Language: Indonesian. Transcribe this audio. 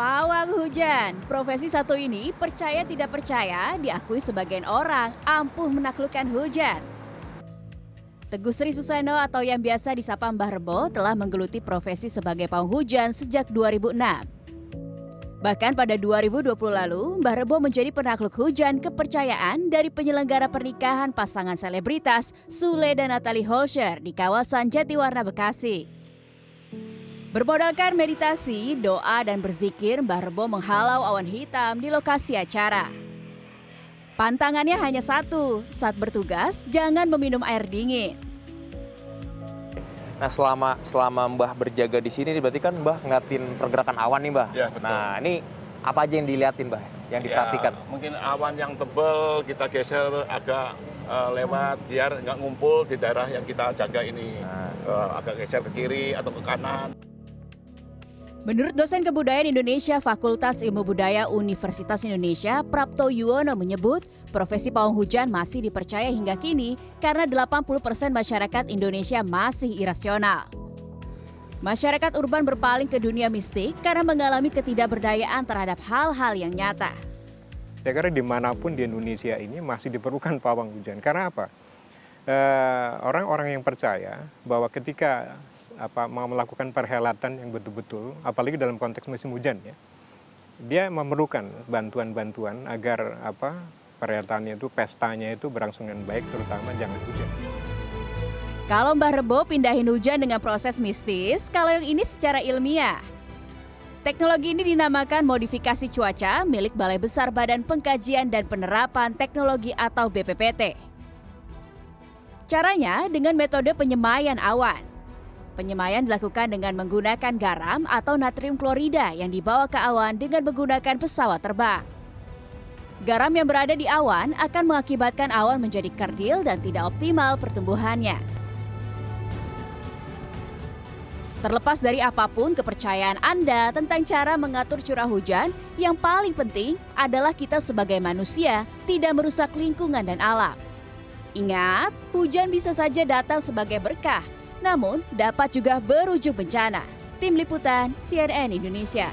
Pawang hujan. Profesi satu ini percaya tidak percaya diakui sebagian orang ampuh menaklukkan hujan. Teguh Sri Suseno atau yang biasa disapa Mbah Rebo telah menggeluti profesi sebagai pawang hujan sejak 2006. Bahkan pada 2020 lalu, Mbah Rebo menjadi penakluk hujan kepercayaan dari penyelenggara pernikahan pasangan selebritas Sule dan Natalie Holscher di kawasan Jatiwarna Bekasi. Bermodalkan meditasi, doa, dan berzikir, Mbah Rebo menghalau awan hitam di lokasi acara. Pantangannya hanya satu, saat bertugas jangan meminum air dingin. Nah selama selama Mbah berjaga di sini berarti kan Mbah ngeliatin pergerakan awan nih Mbah. Ya, betul. Nah ini apa aja yang diliatin Mbah, yang diperhatikan? Ya, mungkin awan yang tebal kita geser agak uh, lewat biar nggak ngumpul di daerah yang kita jaga ini. Nah. Uh, agak geser ke kiri atau ke kanan. Menurut dosen kebudayaan Indonesia Fakultas Ilmu Budaya Universitas Indonesia, Prapto Yuwono menyebut, profesi pawang hujan masih dipercaya hingga kini karena 80% masyarakat Indonesia masih irasional. Masyarakat urban berpaling ke dunia mistik karena mengalami ketidakberdayaan terhadap hal-hal yang nyata. Saya kira di mana pun di Indonesia ini masih diperlukan pawang hujan. Karena apa? Eh, Orang-orang yang percaya bahwa ketika melakukan perhelatan yang betul-betul, apalagi dalam konteks musim hujan ya, dia memerlukan bantuan-bantuan agar apa perhelatannya itu, pestanya itu berlangsung dengan baik, terutama jangan hujan. Kalau Mbah Rebo pindahin hujan dengan proses mistis, kalau yang ini secara ilmiah. Teknologi ini dinamakan modifikasi cuaca milik Balai Besar Badan Pengkajian dan Penerapan Teknologi atau BPPT. Caranya dengan metode penyemayan awan. Penyemayan dilakukan dengan menggunakan garam atau natrium klorida yang dibawa ke awan dengan menggunakan pesawat terbang. Garam yang berada di awan akan mengakibatkan awan menjadi kerdil dan tidak optimal pertumbuhannya. Terlepas dari apa pun kepercayaan Anda tentang cara mengatur curah hujan, yang paling penting adalah kita sebagai manusia tidak merusak lingkungan dan alam. Ingat, hujan bisa saja datang sebagai berkah, namun dapat juga berujung bencana. Tim Liputan CNN Indonesia.